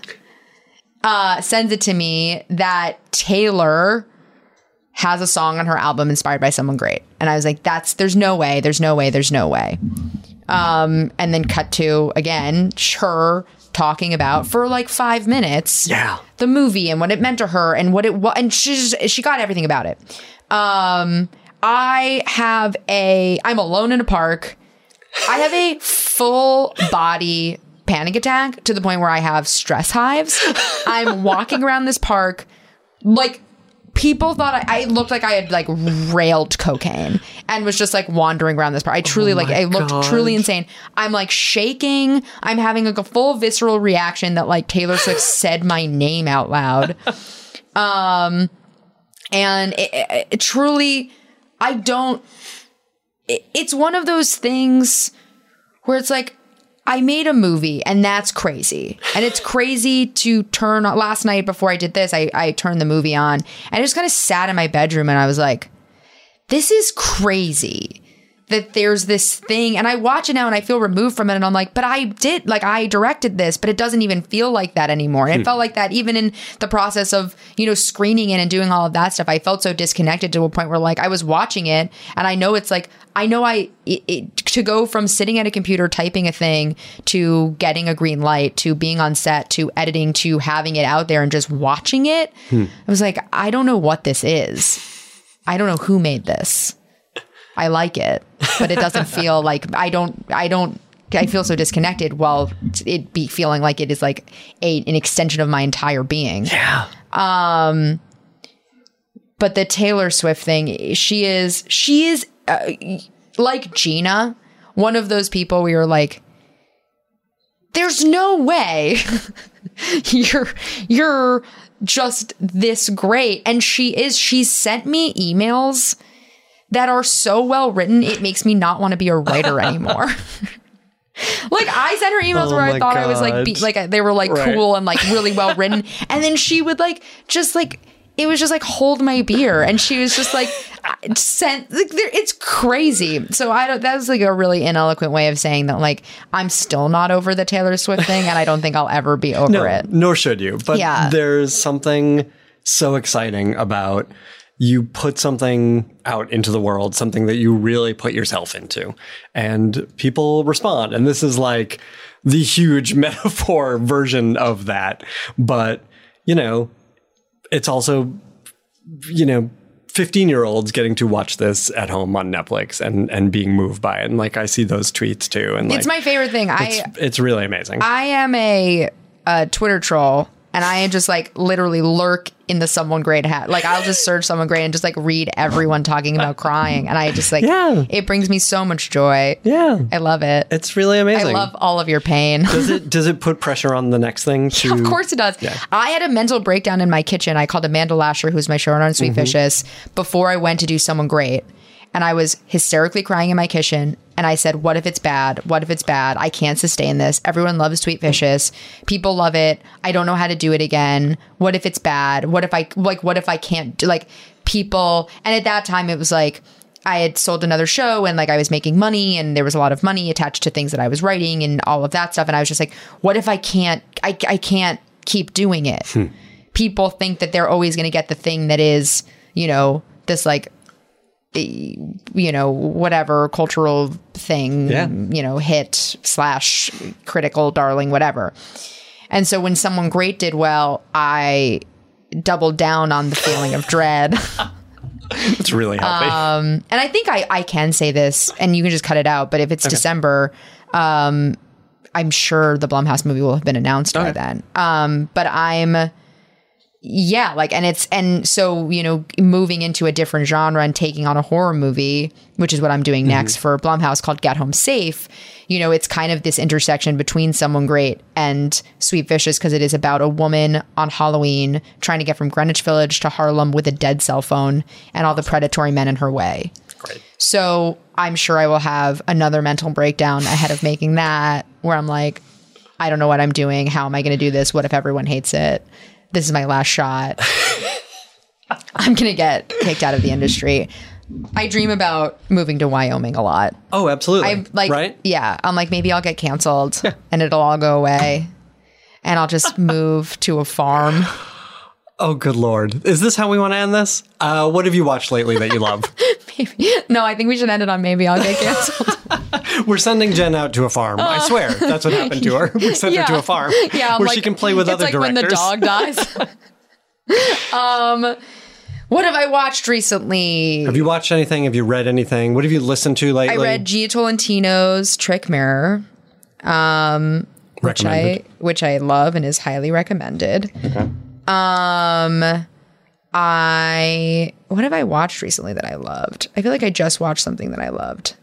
uh, sends it to me that Taylor has a song on her album inspired by someone great. And I was like, that's, there's no way, there's no way, there's no way. Um, and then cut to again, her talking about for like five minutes, yeah, the movie and what it meant to her and what it was, and she's she got everything about it. Um, I have a, I'm alone in a park. I have a full body panic attack to the point where I have stress hives. I'm walking around this park like people thought I, I, looked like I had like railed cocaine and was just like wandering around this park. I truly oh like I looked God. truly insane. I'm like shaking. I'm having like a full visceral reaction that like Taylor Swift said my name out loud. Um, and it, it, it truly I don't. it's one of those things where it's like, I made a movie and that's crazy. And it's crazy to turn. Last night before I did this, I, I turned the movie on and I just kind of sat in my bedroom and I was like, this is crazy that there's this thing and I watch it now and I feel removed from it and I'm like, but I did like I directed this, but it doesn't even feel like that anymore. And it hmm. felt like that even in the process of, you know, screening it and doing all of that stuff. I felt so disconnected to a point where like I was watching it and I know it's like I know I it, it, to go from sitting at a computer typing a thing to getting a green light to being on set to editing to having it out there and just watching it. Hmm. I was like, I don't know what this is. I don't know who made this. I like it, but it doesn't feel like I don't I don't I feel so disconnected while it be feeling like it is like a an extension of my entire being. Yeah. Um but the Taylor Swift thing, she is she is uh, like Gina, one of those people where you're like there's no way you're you're just this great and she is she sent me emails that are so well written, it makes me not want to be a writer anymore. like I sent her emails oh where I thought God. I was like, be, like uh, they were like right. cool and like really well written, and then she would like just like it was just like hold my beer, and she was just like, sent like it's crazy. So I don't. That's like a really ineloquent way of saying that. Like I'm still not over the Taylor Swift thing, and I don't think I'll ever be over No, it. nor should you. But Yeah. there's something so exciting about you put something out into the world, something that you really put yourself into, and people respond. And this is like the huge metaphor version of that. But, you know, it's also, you know, 15 year olds getting to watch this at home on Netflix and, and being moved by it. And like, I see those tweets too. And It's my favorite thing. I it's, it's really amazing. I am a, a Twitter troll, and I just like literally lurk in the someone great hat. Like I'll just search someone great and just like read everyone talking about crying, and I just like Yeah. it brings me so much joy. yeah. I love it. It's really amazing. I love all of your pain. does it does it put pressure on the next thing to Of course it does. I had a mental breakdown in my kitchen. I called Amanda Lasher, who's my showrunner on Sweet mm-hmm. Vicious, before I went to do Someone Great. And I was hysterically crying in my kitchen. And I said, What if it's bad? What if it's bad? I can't sustain this. Everyone loves Sweet Vicious. People love it. I don't know how to do it again. What if it's bad? What if I, like, what if I can't do, like, people. And at that time, it was like, I had sold another show and like I was making money and there was a lot of money attached to things that I was writing and all of that stuff. And I was just like, what if I can't, I, I can't keep doing it? Hmm. People think that they're always going to get the thing that is, you know, this like, you know, whatever cultural thing, Yeah. you know, hit slash critical darling, whatever. And so when someone great did well, I doubled down on the feeling of dread. it's really healthy. and I think I, I can say this, and you can just cut it out. But if it's December, um, I'm sure the Blumhouse movie will have been announced by then. Um, but I'm, yeah, like, and it's and so you know, moving into a different genre and taking on a horror movie, which is what I'm doing next mm-hmm. for Blumhouse called Get Home Safe. You know, it's kind of this intersection between Someone Great and Sweet Vicious because it is about a woman on Halloween trying to get from Greenwich Village to Harlem with a dead cell phone and all the predatory men in her way. Great. So I'm sure I will have another mental breakdown ahead of making that where I'm like, I don't know what I'm doing. How am I going to do this? What if everyone hates it? This is my last shot. I'm going to get kicked out of the industry. I dream about moving to Wyoming a lot. Oh, absolutely. I like, right? yeah, I'm like, maybe I'll get canceled and it'll all go away. And I'll just move to a farm. Oh, good lord. Is this how we want to end this? Uh, what have you watched lately that you love? maybe. No, I think we should end it on maybe I'll get canceled. We're sending Jen out to a farm. I swear, that's what happened to her. We sent her to a farm Uh. Yeah, I'm where like- she can play with it's other like directors. when the dog dies. um, what have I watched recently? Have you watched anything? Have you read anything? What have you listened to lately? I read Jia Tolentino's Trick Mirror, um, which I which I love and is highly recommended. Okay. Um, I what have I watched recently that I loved? I feel like I just watched something that I loved.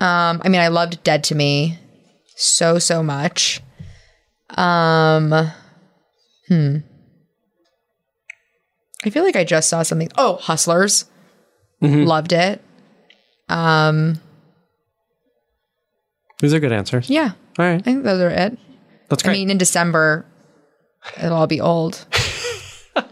Um, I mean, I loved Dead to Me so so much. Um, hmm. I feel like I just saw something. Oh, Hustlers, Mm-hmm. loved it. Um, These are good answers. yeah, All right. I think those are it. That's great. I mean, in December, it'll all be old, and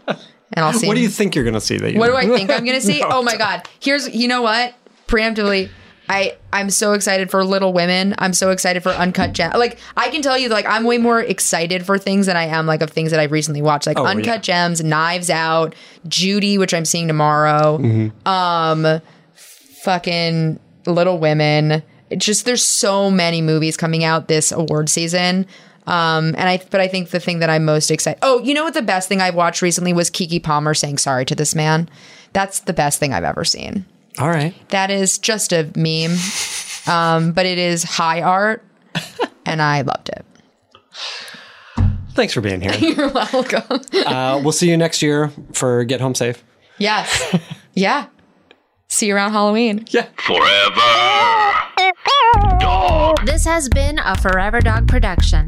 I'll see. what do you think you're going to see that you What do I think I'm going to see? No, oh my god! Here's you know what? Preemptively, I I'm so excited for Little Women. I'm so excited for Uncut Gems. Like I can tell you, like I'm way more excited for things than I am like of things that I've recently watched, like Oh, Uncut yeah. Gems, Knives Out, Judy, which I'm seeing tomorrow. Mm-hmm. Um, fucking Little Women. It's just there's so many movies coming out this award season. Um, and I, but I think the thing that I'm most excited. Oh, you know what? The best thing I've watched recently was Keke Palmer saying sorry to this man. That's the best thing I've ever seen. All right. That is just a meme, um, but it is high art, and I loved it. Thanks for being here. You're welcome. uh, we'll see you next year for Get Home Safe. yes, yeah. See you around Halloween. Yeah. Forever. Dog. This has been a Forever Dog production.